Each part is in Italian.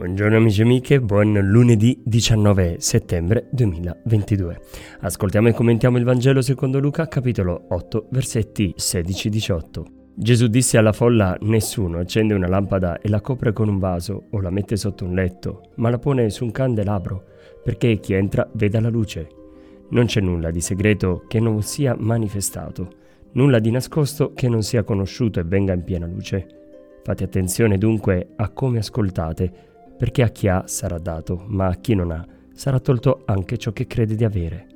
Buongiorno amici e amiche, buon lunedì 19 settembre 2022. Ascoltiamo e commentiamo il Vangelo secondo Luca, capitolo 8, versetti 16-18. Gesù disse alla folla, nessuno accende una lampada e la copre con un vaso o la mette sotto un letto, ma la pone su un candelabro, perché chi entra veda la luce. Non c'è nulla di segreto che non sia manifestato, nulla di nascosto che non sia conosciuto e venga in piena luce. Fate attenzione dunque a come ascoltate, perché a chi ha sarà dato, ma a chi non ha sarà tolto anche ciò che crede di avere.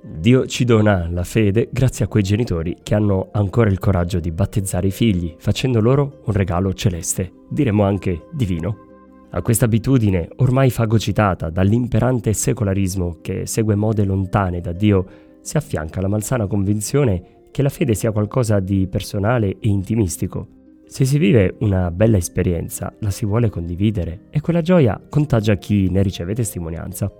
Dio ci dona la fede grazie a quei genitori che hanno ancora il coraggio di battezzare i figli, facendo loro un regalo celeste, diremo anche divino. A questa abitudine, ormai fagocitata dall'imperante secolarismo che segue mode lontane da Dio, si affianca la malsana convinzione che la fede sia qualcosa di personale e intimistico, se si vive una bella esperienza, la si vuole condividere e quella gioia contagia chi ne riceve testimonianza.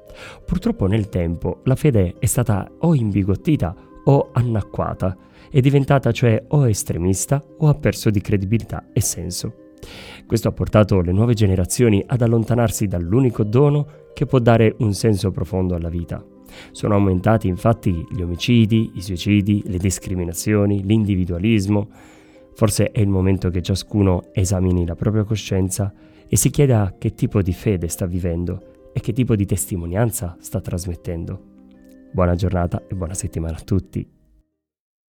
Purtroppo nel tempo la fede è stata o imbigottita o annacquata, è diventata cioè o estremista o ha perso di credibilità e senso. Questo ha portato le nuove generazioni ad allontanarsi dall'unico dono che può dare un senso profondo alla vita. Sono aumentati infatti gli omicidi, i suicidi, le discriminazioni, l'individualismo, Forse è il momento che ciascuno esamini la propria coscienza e si chieda che tipo di fede sta vivendo e che tipo di testimonianza sta trasmettendo. Buona giornata e buona settimana a tutti.